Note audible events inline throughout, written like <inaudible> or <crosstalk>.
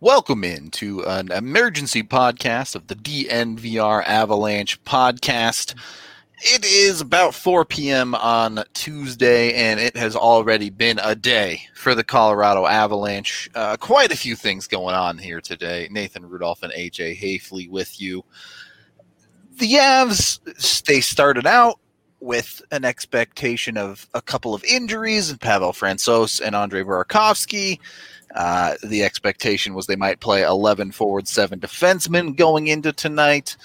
Welcome in to an emergency podcast of the DNVR Avalanche podcast. It is about 4 p.m. on Tuesday, and it has already been a day for the Colorado Avalanche. Uh, quite a few things going on here today. Nathan Rudolph and AJ Haefele with you. The Avs, they started out with an expectation of a couple of injuries, Pavel Francouz and Andre Burakovsky. Uh, the expectation was they might play 11 forward, seven defensemen going into tonight.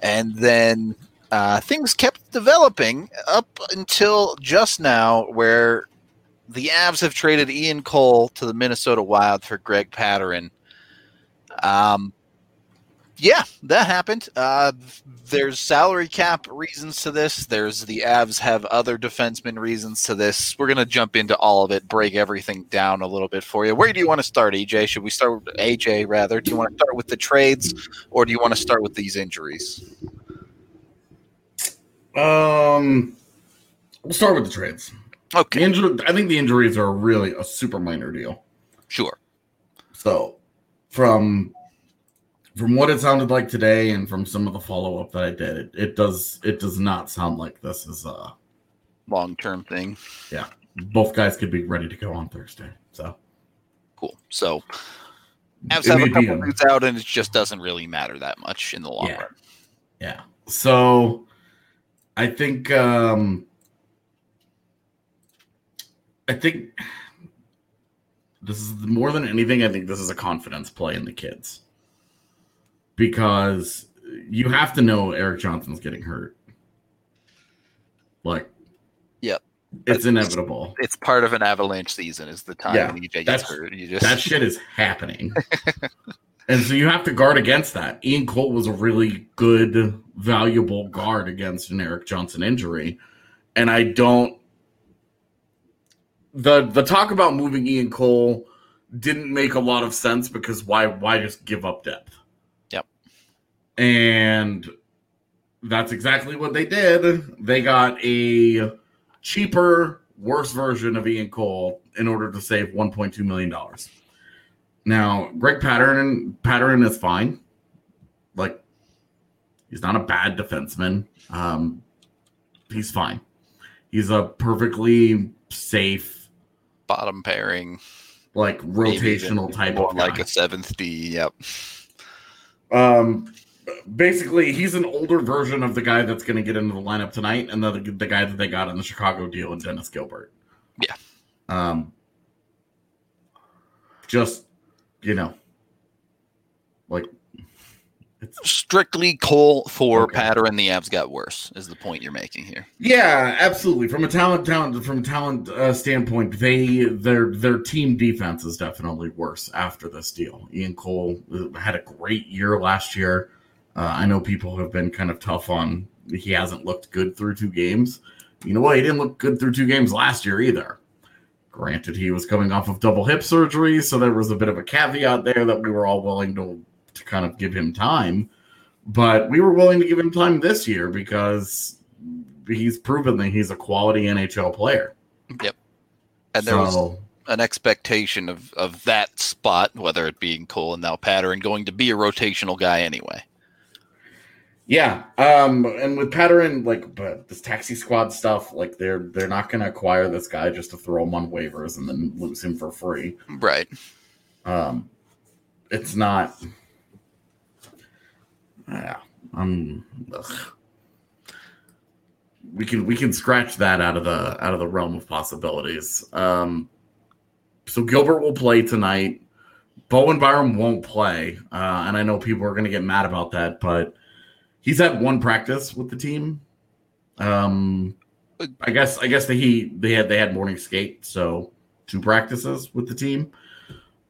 And then uh, things kept developing up until just now, where the Avs have traded Ian Cole to the Minnesota Wild for Greg Pateryn. Um, yeah, that happened. Uh, there's salary cap reasons to this. There's the Avs have other defenseman reasons to this. We're gonna jump into all of it, break everything down a little bit for you. Where do you want to start, EJ? Should we start with AJ rather? Do you want to start with the trades, or do you want to start with these injuries? Um, we'll start with the trades. Okay, The injury, I think the injuries are really a super minor deal. sure. So, from from what it sounded like today, and from some of the follow up that I did, it, it does it does not sound like this is a Long term thing. Yeah, both guys could be ready to go on Thursday. So Cool. So Avs have a couple dudes out, and it just doesn't really matter that much in the long Yeah. run. Yeah. So I think um I think this is more than anything, I think this is a confidence play in the kids. Because you have to know Erik Johnson's getting hurt. Like Yep. It's inevitable. It's part of an avalanche season. Is the time Yeah, when EJ gets hurt. You just That shit is happening. <laughs> and so you have to guard against that. Ian Cole was a really good, valuable guard against an Erik Johnson injury. And I don't the the talk about moving Ian Cole didn't make a lot of sense because why why just give up depth? And that's exactly what they did. They got a cheaper, worse version of Ian Cole in order to save 1.2 million dollars. Now, Greg Patterson Patterson is fine. Like he's not a bad defenseman. Um, he's fine. He's a perfectly safe, bottom pairing, like rotational type of like a seventh D. Yep. Um, basically, he's an older version of the guy that's going to get into the lineup tonight, and the the guy that they got in the Chicago deal, and Dennis Gilbert. Yeah. Um. Just, you know, like it's Strictly Cole for Okay. Patter and the Avs got worse. Is the point you're making here? Yeah, absolutely. From a talent, talent from a talent uh, standpoint, they their their team defense is definitely worse after this deal. Ian Cole uh, had a great year last year. Uh, I know people have been kind of tough on he hasn't looked good through two games. You know what? He didn't look good through two games last year either. Granted, he was coming off of double hip surgery, so there was a bit of a caveat there that we were all willing to to kind of give him time. But we were willing to give him time this year because he's proven that he's a quality NHL player. Yep. And there was an expectation of of that spot, whether it being Cole and now Patter, and going to be a rotational guy anyway. Yeah, um, and with Patterson, like, but this taxi squad stuff, like, they're they're not going to acquire this guy just to throw him on waivers and then lose him for free. Right. Um, it's not. Yeah, um, ugh. we can we can scratch that out of the out of the realm of possibilities. Um, so Gilbert will play tonight. Bowen Byram won't play, uh, and I know people are going to get mad about that, but he's had one practice with the team. Um, I guess I guess the he they had they had morning skate, so two practices with the team.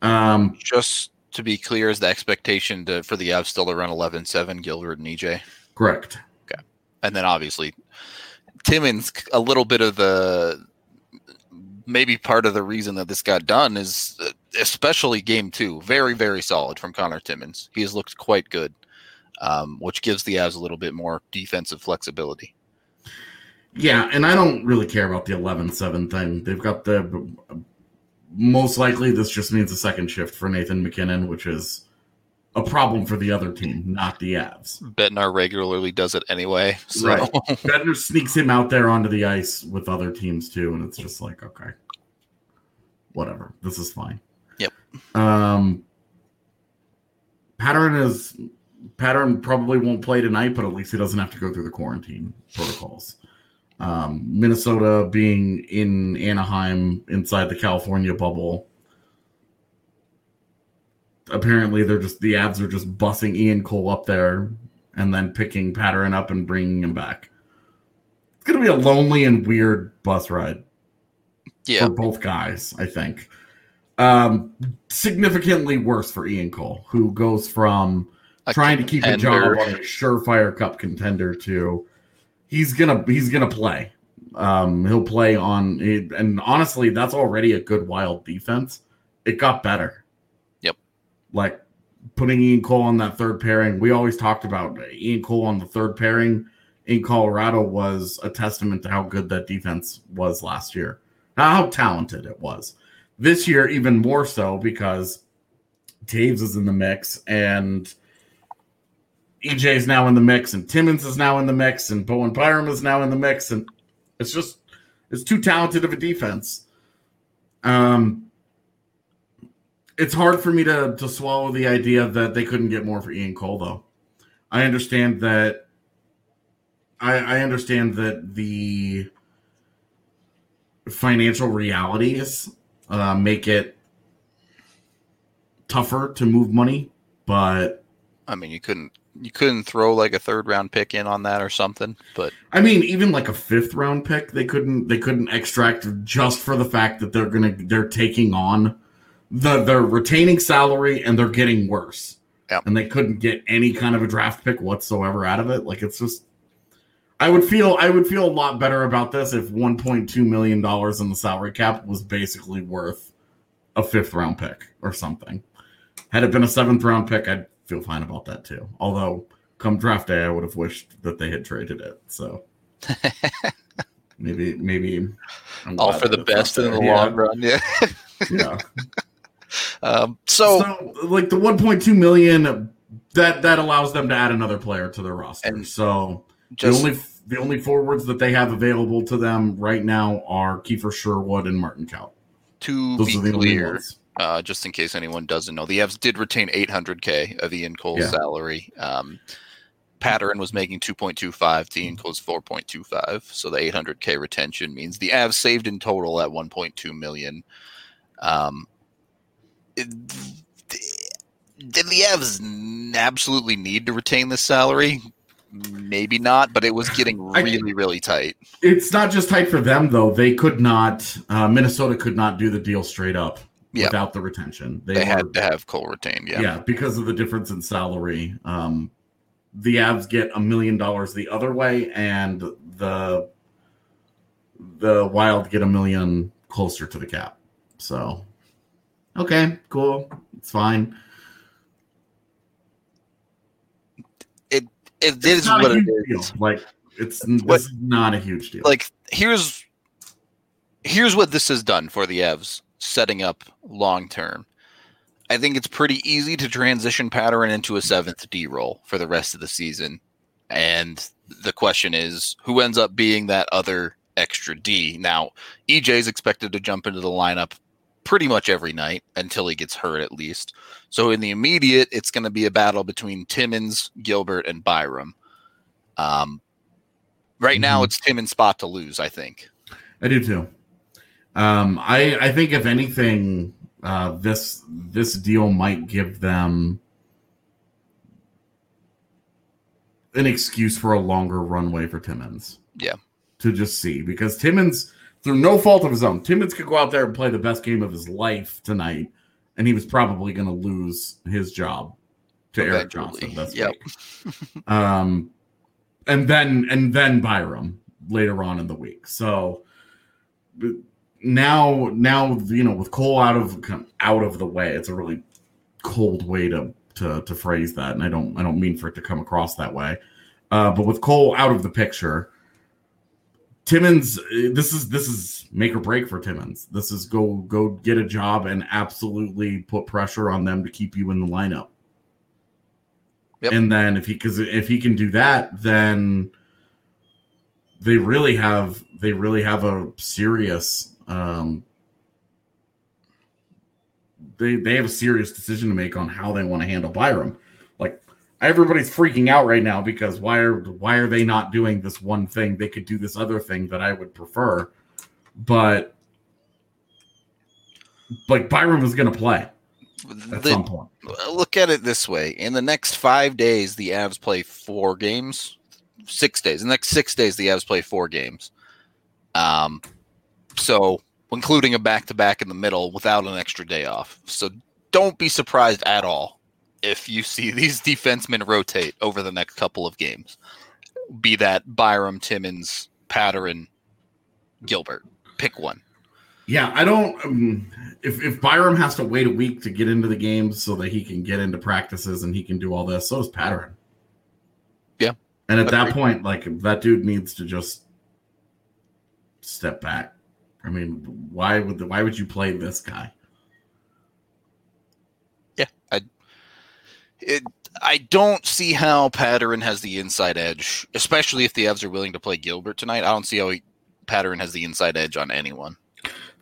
Um, Just to be clear, is the expectation to, for the Avs still to run 11-7, Gilbert and EJ? correct. and then obviously Timmins, a little bit of the maybe part of the reason that this got done is especially game two very very solid from Conor Timmins. he has looked quite good um, which gives the Avs a little bit more defensive flexibility Yeah, and I don't really care about the 11-7 thing. They've got the most likely this just means a second shift for Nathan MacKinnon, which is a problem for the other team, not the Avs. Bednar regularly does it anyway. <laughs> So. Right. Bednar sneaks him out there onto the ice with other teams too, and it's just like, okay, whatever. This is fine. Yep. Um, Pateryn is Pateryn probably won't play tonight, but at least he doesn't have to go through the quarantine protocols. Um, Minnesota being in Anaheim inside the California bubble. Apparently, they're just the Avs are just bussing Ian Cole up there and then picking Pateryn up and bringing him back. It's gonna be a lonely and weird bus ride Yeah. for both guys, I think. Um, significantly worse for Ian Cole, who goes from Trying to keep a job on a surefire cup contender too. he's gonna he's gonna play. Um, he'll play on and honestly, that's already a good wild defense. It got better. Yep. Like putting Ian Cole on that third pairing. We always talked about Ian Cole on the third pairing in Colorado was a testament to how good that defense was last year. How talented it was. This year, even more so because Toews is in the mix and EJ is now in the mix and Timmins is now in the mix and Bowen Byram is now in the mix and it's just it's too talented of a defense. Um it's hard for me to to swallow the idea that they couldn't get more for Ian Cole though. I understand that I, I understand that the financial realities uh, make it tougher to move money, but I mean, you couldn't you couldn't throw like a third round pick in on that or something, but I mean, even like a fifth round pick, they couldn't they couldn't extract just for the fact that they're gonna they're taking on the they're retaining salary and they're getting worse. Yep. And they couldn't get any kind of a draft pick whatsoever out of it. Like it's just I would feel I would feel a lot better about this if 1.2 million dollars in the salary cap was basically worth a fifth round pick or something. Had it been a seventh round pick, I'd feel fine about that too. Although come draft day, I would have wished that they had traded it. So <laughs> maybe maybe I'm all for the best in the there. long run. Yeah. <laughs> Yeah. <laughs> Um, so, so like the 1.2 million that that allows them to add another player to their roster. And so just the only the only forwards that they have available to them right now are Kiefer Sherwood and Martin Kaut. to Those be are the only clear, ones. Uh, just in case anyone doesn't know, the Avs did retain 800k of Ian Cole's Yeah. salary. Um, Pateryn was making 2.25 to Ian Cole's 4.25, so the 800k retention means the Avs saved in total at 1.2 million. Um, it- did the Avs absolutely need to retain this salary? Maybe not, but it was getting really, really tight. It's not just tight for them though. They could not. Uh, Minnesota could not do the deal straight up Yeah. without the retention. They, were- had to have Cole retained. yeah. Yeah. because of the difference in salary. Um, the Avs get a million dollars the other way, and the the Wild get a million closer to the cap. So, okay, cool, it's fine. It It's is not what a it huge deal. Like it's What- this is not a huge deal. like here's here's what this has done for the Avs setting up long term. I think it's pretty easy to transition Pateryn into a seventh D role for the rest of the season. And the question is who ends up being that other extra D? Now, EJ is expected to jump into the lineup pretty much every night until he gets hurt at least. So in the immediate, it's going to be a battle between Timmins, Gilbert, and Byram. Um, right now, Mhm. it's Timmins' spot to lose. I think. I do too. Um, I I think if anything, uh, this this deal might give them an excuse for a longer runway for Timmins. Yeah. To just see because Timmins, through no fault of his own, Timmins could go out there and play the best game of his life tonight, and he was probably going to lose his job to Erik Johnson this yep. Um, and then and then Byram later on in the week. So now now you know with Cole out of out of the way, it's a really cold way to to to phrase that, and I don't I don't mean for it to come across that way. Uh, but with Cole out of the picture, Timmins, uh, this is this is make or break for Timmins. This is go go get a job and absolutely put pressure on them to keep you in the lineup. Yep. And then if he because if he can do that, then they really have they really have a serious um they they have a serious decision to make on how they want to handle Byram. Like everybody's freaking out right now because why are why are they not doing this one thing? They could do this other thing that I would prefer, but like Byram is going to play at The- some point. look at it this way: in the next five days, the Avs play four games. Six days. In the next six days, the Avs play four games. Um, so including a back to back in the middle without an extra day off. So don't be surprised at all if you see <laughs> these defensemen rotate over the next couple of games. Be that Byram, Timmins, Pateryn, Gilbert. Pick one. Yeah, I don't. Um, if if Byram has to wait a week to get into the games so that he can get into practices and he can do all this, so does Pateryn. Yeah. and at that point, like that dude needs to just step back. I mean, why would the, why would you play this guy? Yeah, I It, I don't see how Pateryn has the inside edge, especially if the Avs are willing to play Gilbert tonight. I don't see how he, has the inside edge on anyone.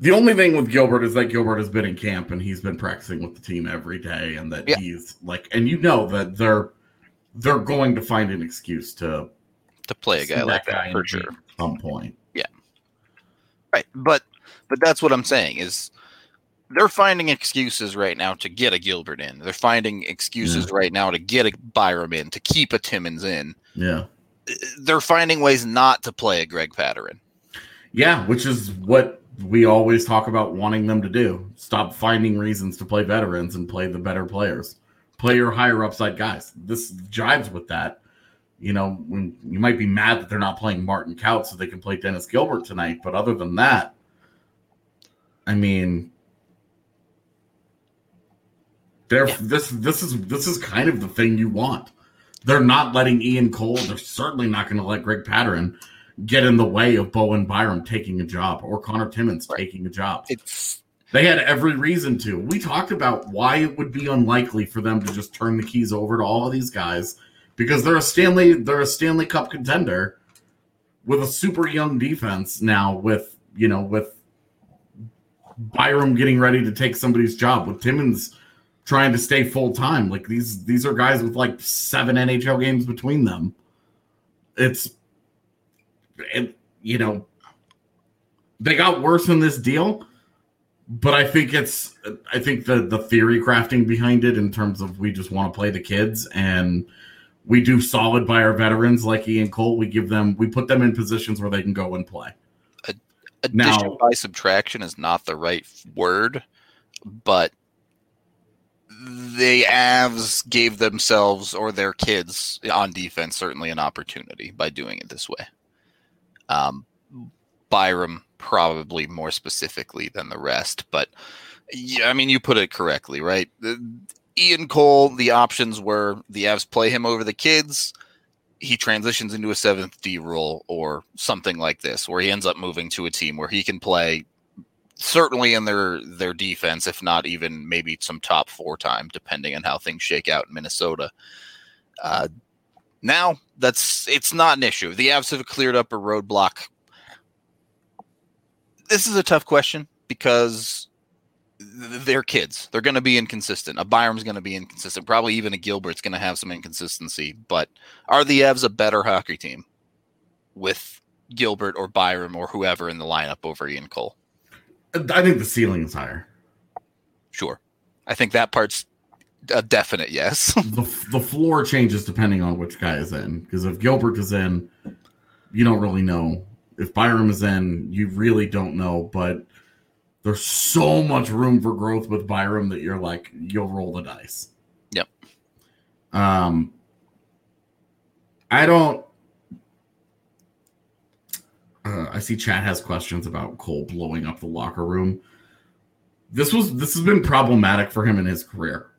The only thing with Gilbert is that Gilbert has been in camp and he's been practicing with the team every day, and that Yeah. he's like, and you know that they're they're going to find an excuse to To play a guy like that in for sure. at some point. Right, but but that's what I'm saying is they're finding excuses right now to get a Gilbert in. They're finding excuses right now to get a Byram in, to keep a Timmins in. Yeah. Uh, they're finding ways not to play a Greg Pateryn. Yeah, which is what we always talk about wanting them to do. Stop finding reasons to play veterans and play the better players. Play your higher upside guys. This jives with that. You know, when you might be mad that they're not playing Martin Kaut so they can play Dennis Gilbert tonight, but other than that, I mean, they're Yeah. this this is this is kind of the thing you want. They're not letting Ian Cole. They're certainly not going to let Greg Pateryn get in the way of Bowen Byram taking a job or Conor Timmins Right. taking a job. It's They had every reason to. We talked about why it would be unlikely for them to just turn the keys over to all of these guys because they're a Stanley they're a Stanley Cup contender with a super young defense now with, you know, with Byram getting ready to take somebody's job with Timmins trying to stay full time. Like these these are guys with like seven NHL games between them. It's it, you know they got worse in this deal, but I think it's I think the the theory crafting behind it in terms of we just want to play the kids and we do solid by our veterans like Ian Cole. We give them we put them in positions where they can go and play. addition Now- by subtraction is not the right word, but the Avs gave themselves or their kids on defense certainly an opportunity by doing it this way. Um, Byram probably more specifically than the rest, but yeah, I mean you put it correctly, right? Ian Cole, the options were the Avs play him over the kids. He transitions into a seventh D role or something like this, where he ends up moving to a team where he can play certainly in their their defense, if not even maybe some top four time, depending on how things shake out in Minnesota. Uh, now that's it's not an issue. The Avs have cleared up a roadblock. This is a tough question because they're kids. They're going to be inconsistent. A Byram's going to be inconsistent. Probably even a Gilbert's going to have some inconsistency. But are the Avs a better hockey team with Gilbert or Byram or whoever in the lineup over Ian Cole? Uh, I think the ceiling is higher. Sure. I think that part's a definite yes. <laughs> the the floor changes depending on which guy is in. Because if Gilbert is in, you don't really know. If Byram is in, you really don't know. But there's so much room for growth with Byram that you're like, you'll roll the dice. Yep. Um, I don't. Uh, I see chat has questions about Cole blowing up the locker room. This was this has been problematic for him in his career.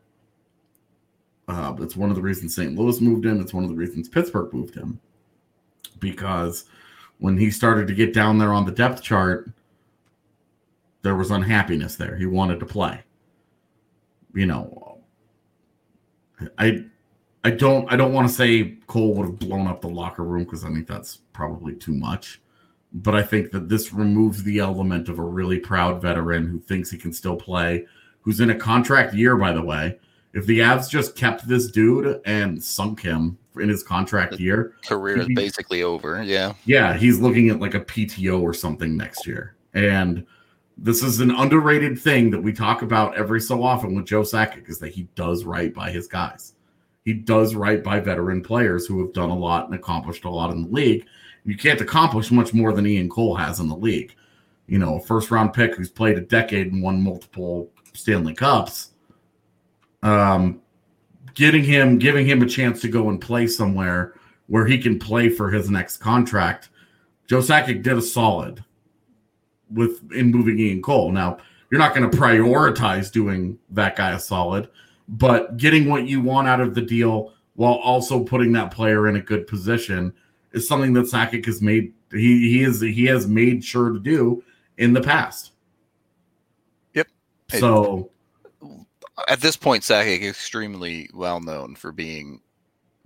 Uh, it's one of the reasons St. Louis moved him. It's one of the reasons Pittsburgh moved him. Because when he started to get down there on the depth chart, there was unhappiness there. He wanted to play. You know, I I don't I don't want to say Cole would have blown up the locker room because I think that's probably too much. But I think that this removes the element of a really proud veteran who thinks he can still play, who's in a contract year, by the way. If the Avs just kept this dude and sunk him in his contract year, Career is basically over. Yeah. yeah, he's looking at like a PTO or something next year. And this is an underrated thing that we talk about every so often with Joe Sakic is that he does right by his guys. He does right by veteran players who have done a lot and accomplished a lot in the league. You can't accomplish much more than Ian Cole has in the league. You know, a first round pick who's played a decade and won multiple Stanley Cups. Um, getting him, giving him a chance to go and play somewhere where he can play for his next contract. Joe Sakic did a solid with in moving Ian Cole. Now, you're not going to prioritize doing that guy a solid, but getting what you want out of the deal while also putting that player in a good position is something that Sakic has made he he is he has made sure to do in the past. Yep. So At this point, Sakic is extremely well known for being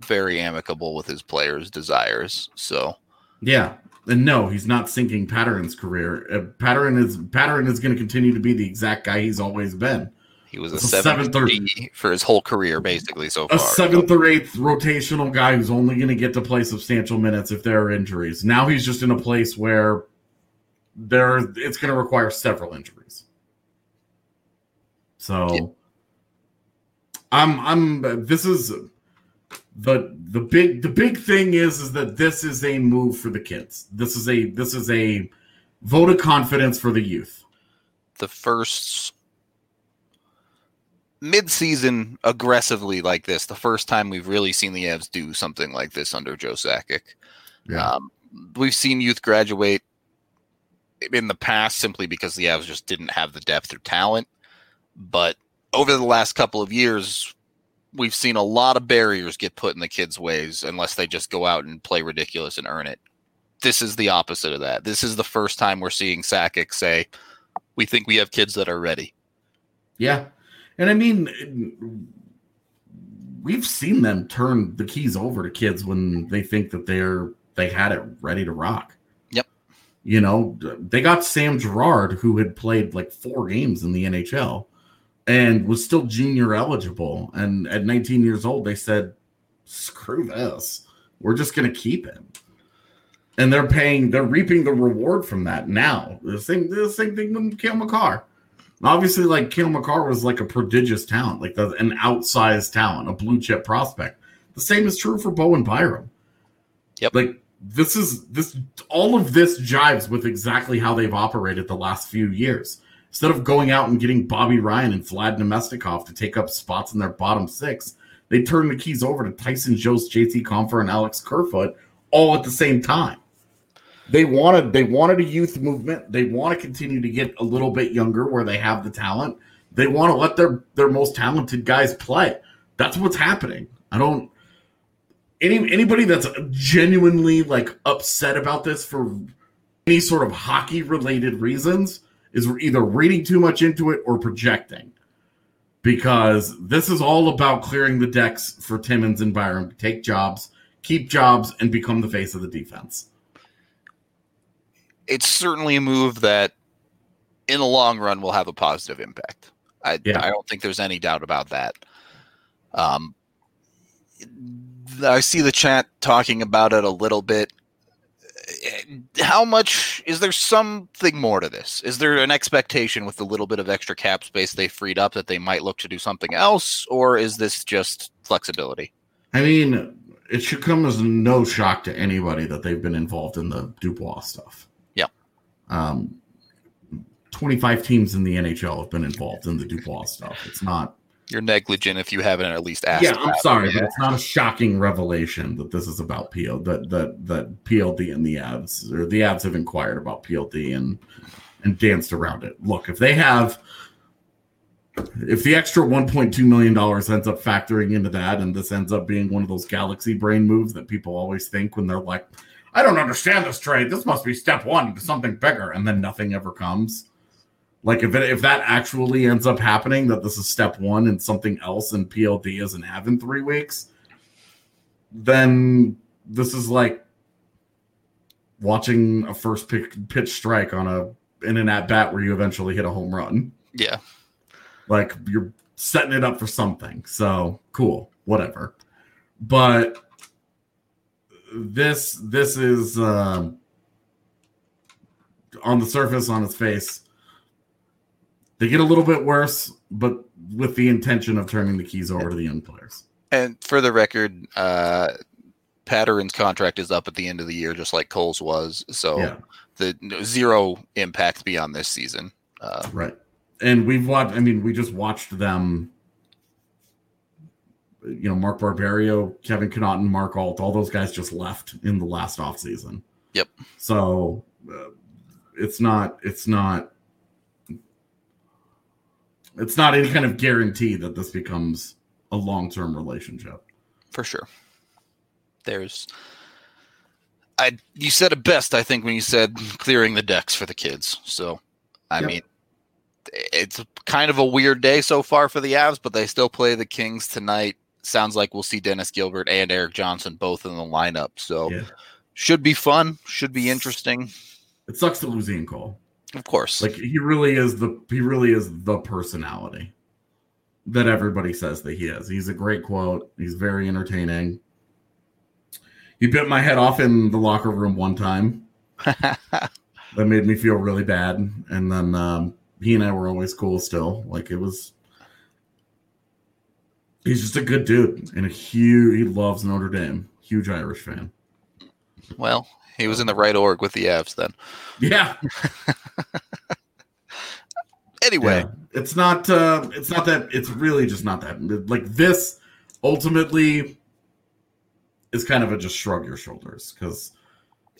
very amicable with his players' desires. So Yeah, and no, he's not sinking Pateryn's career. Uh, Pateryn is Pateryn is going to continue to be the exact guy he's always been. he was a a seventh seventh or- for his whole career, basically so A far. seventh or eighth rotational guy who's only going to get to play substantial minutes if there are injuries. Now he's just in a place where there it's going to require several injuries. So Yeah. I'm I'm this is the the big the big thing is is that this is a move for the kids. This is a this is a vote of confidence for the youth. the first mid-season aggressively like this. The first time we've really seen the Avs do something like this under Joe Sakic. Yeah. Um, we've seen youth graduate in the past simply because the Avs just didn't have the depth or talent. But over the last couple of years, we've seen a lot of barriers get put in the kids' ways unless they just go out and play ridiculous and earn it. This is the opposite of that. This is the first time we're seeing Sakic say, "We think we have kids that are ready." Yeah. And I mean, we've seen them turn the keys over to kids when they think that they're they had it ready to rock. Yep. You know, they got Sam Girard, who had played like four games in the NHL and was still junior eligible. And at 19 years old, they said, screw this. We're just going to keep him. And they're paying, they're reaping the reward from that now. The same, the same thing with Cale Makar. Obviously, like Cale Makar was like a prodigious talent, like the, an outsized talent, a blue chip prospect. The same is true for Bowen Byram. Yep. Like this is this all of this jives with exactly how they've operated the last few years. Instead of going out and getting Bobby Ryan and Vlad Namestnikov to take up spots in their bottom six, they turn the keys over to Tyson Jost, JT Compher, and Alex Kerfoot all at the same time. They wanted they wanted a youth movement. They want to continue to get a little bit younger where they have the talent. They want to let their their most talented guys play. That's what's happening. I don't any anybody that's genuinely like upset about this for any sort of hockey related reasons is we're either reading too much into it or projecting. Because this is all about clearing the decks for Timmins and Byram to take jobs, keep jobs, and become the face of the defense. It's certainly a move that, in the long run, will have a positive impact. I, Yeah. I don't think there's any doubt about that. Um, I see the chat talking about it a little bit. How much is there something more to this? Is there an expectation with the little bit of extra cap space they freed up that they might look to do something else, or is this just flexibility? I mean, it should come as no shock to anybody that they've been involved in the Dubois stuff. Yeah. Um, 25 teams in the NHL have been involved in the Dubois stuff. It's not You're negligent if you haven't at least asked. yeah, I'm it. sorry, but it's not a shocking revelation that this is about PL that that that PLD and the Avs or the Avs have inquired about PLD and and danced around it. Look, if they have if the extra 1.2 million dollars ends up factoring into that and this ends up being one of those galaxy brain moves that people always think when they're like I don't understand this trade. This must be step one to something bigger, and then nothing ever comes. Like if it, if that actually ends up happening, that this is step one and something else, and PLD isn't have in three weeks, then this is like watching a first pitch, pitch strike on a in an at bat where you eventually hit a home run. Yeah. Like you're setting it up for something. So cool, whatever. But this this is uh, on the surface, on its face. They get a little bit worse, but with the intention of turning the keys over to the young players. And for the record, uh, Pateryn's contract is up at the end of the year, just like Cole's was. So Yeah. the no, zero impact beyond this season. Uh, Right. And we've watched, I mean, we just watched them, you know, Mark Barberio, Kevin Connauton, Mark Alt, all those guys just left in the last offseason. Yep. So uh, it's not, it's not, it's not any kind of guarantee that this becomes a long term relationship. for sure. There's, I you said it best, I think, when you said clearing the decks for the kids. So, I Yep. mean, it's kind of a weird day so far for the Avs, but they still play the Kings tonight. Sounds like we'll see Dennis Gilbert and Erik Johnson both in the lineup. So, Yeah. should be fun. Should be interesting. It sucks to lose Ian Cole. Of course. Like he really is the he really is the personality that everybody says that he is. He's a great quote. He's very entertaining. He bit my head off in the locker room one time. <laughs> That made me feel really bad. And then um, he and I were always cool still. Like it was. He's just a good dude and a huge. He loves Notre Dame. Huge Irish fan. well, he was in the right org with the Avs then. Yeah. <laughs> Anyway, Yeah. It's not uh it's not that it's really just not that like this ultimately is kind of a just shrug your shoulders because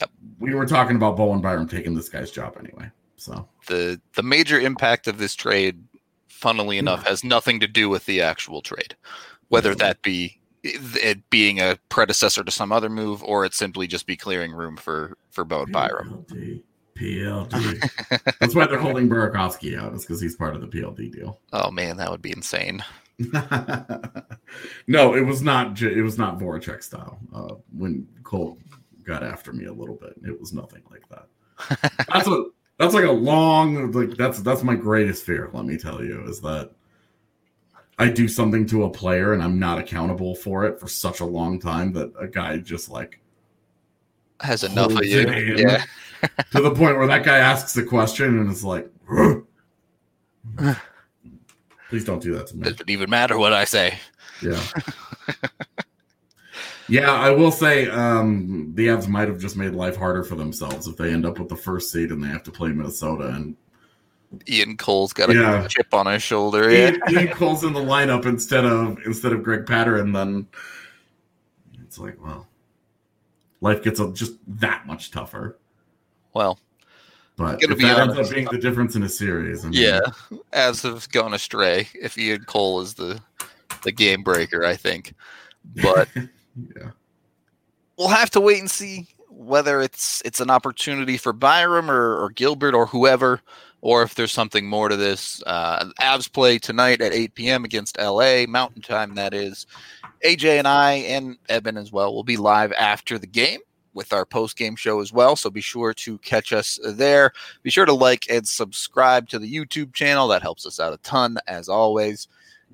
Yep. we were talking about Bowen Byram taking this guy's job anyway. So the the major impact of this trade, funnily enough, has nothing to do with the actual trade, whether that be it being a predecessor to some other move or it simply just be clearing room for for Bowen Byram. PLD. That's why they're holding Burakovsky out, is because he's part of the PLD deal. Oh man, that would be insane. <laughs> no, it was not. It was not Voracek style. Uh, when Cole got after me a little bit, it was nothing like that. <laughs> That's a. That's like a long. Like that's that's my greatest fear. Let me tell you, is that I do something to a player and I'm not accountable for it for such a long time that a guy just like Has enough of you. Yeah. <laughs> to the point where that guy asks a question and it's like, <sighs> please don't do that to me. Doesn't even matter what I say. Yeah. <laughs> yeah, I will say um, the Avs might have just made life harder for themselves if they end up with the first seed and they have to play Minnesota. And Ian Cole's got a Yeah. chip on his shoulder. Yeah. Ian, Ian Cole's in the lineup instead of instead of Greg Pateryn, then it's like, well, life gets just that much tougher. Well, But if be that ends up being the difference in a series, I mean, yeah. As have gone astray if Ian Cole is the the game breaker, I think. But <laughs> yeah, we'll have to wait and see whether it's it's an opportunity for Byram or, or Gilbert or whoever, or if there's something more to this. Uh, Avs play tonight at 8 p.m. against LA Mountain Time. That is. AJ and I and Eben as well will be live after the game with our post game show as well. So be sure to catch us there. Be sure to like and subscribe to the YouTube channel. That helps us out a ton as always.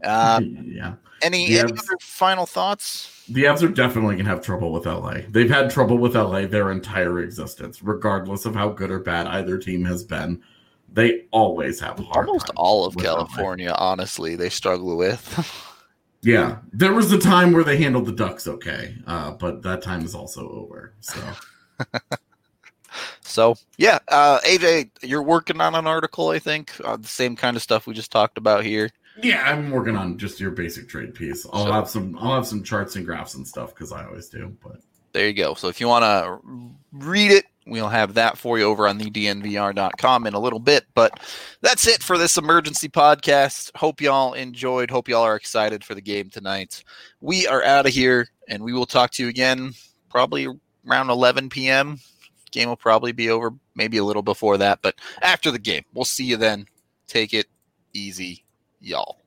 Um, <laughs> yeah. any, The any Avs- other final thoughts? The Avs are definitely going to have trouble with LA. They've had trouble with LA their entire existence, regardless of how good or bad either team has been. They always have hard Almost all of. California, honestly, they struggle with. <laughs> Yeah, there was a time where they handled the Ducks okay, uh, but that time is also over. So <laughs> so yeah, uh, AJ, you're working on an article, I think, uh, the same kind of stuff we just talked about here. yeah, I'm working on just your basic trade piece. I'll So- have some. I'll have some charts and graphs and stuff because I always do. But There you go. So if you want to read it, we'll have that for you over on the dnvr.com in a little bit. But that's it for this emergency podcast. Hope y'all enjoyed. Hope y'all are excited for the game tonight. We are out of here, and we will talk to you again probably around 11 p.m. Game will probably be over, maybe a little before that, but after the game. We'll see you then. Take it easy, y'all.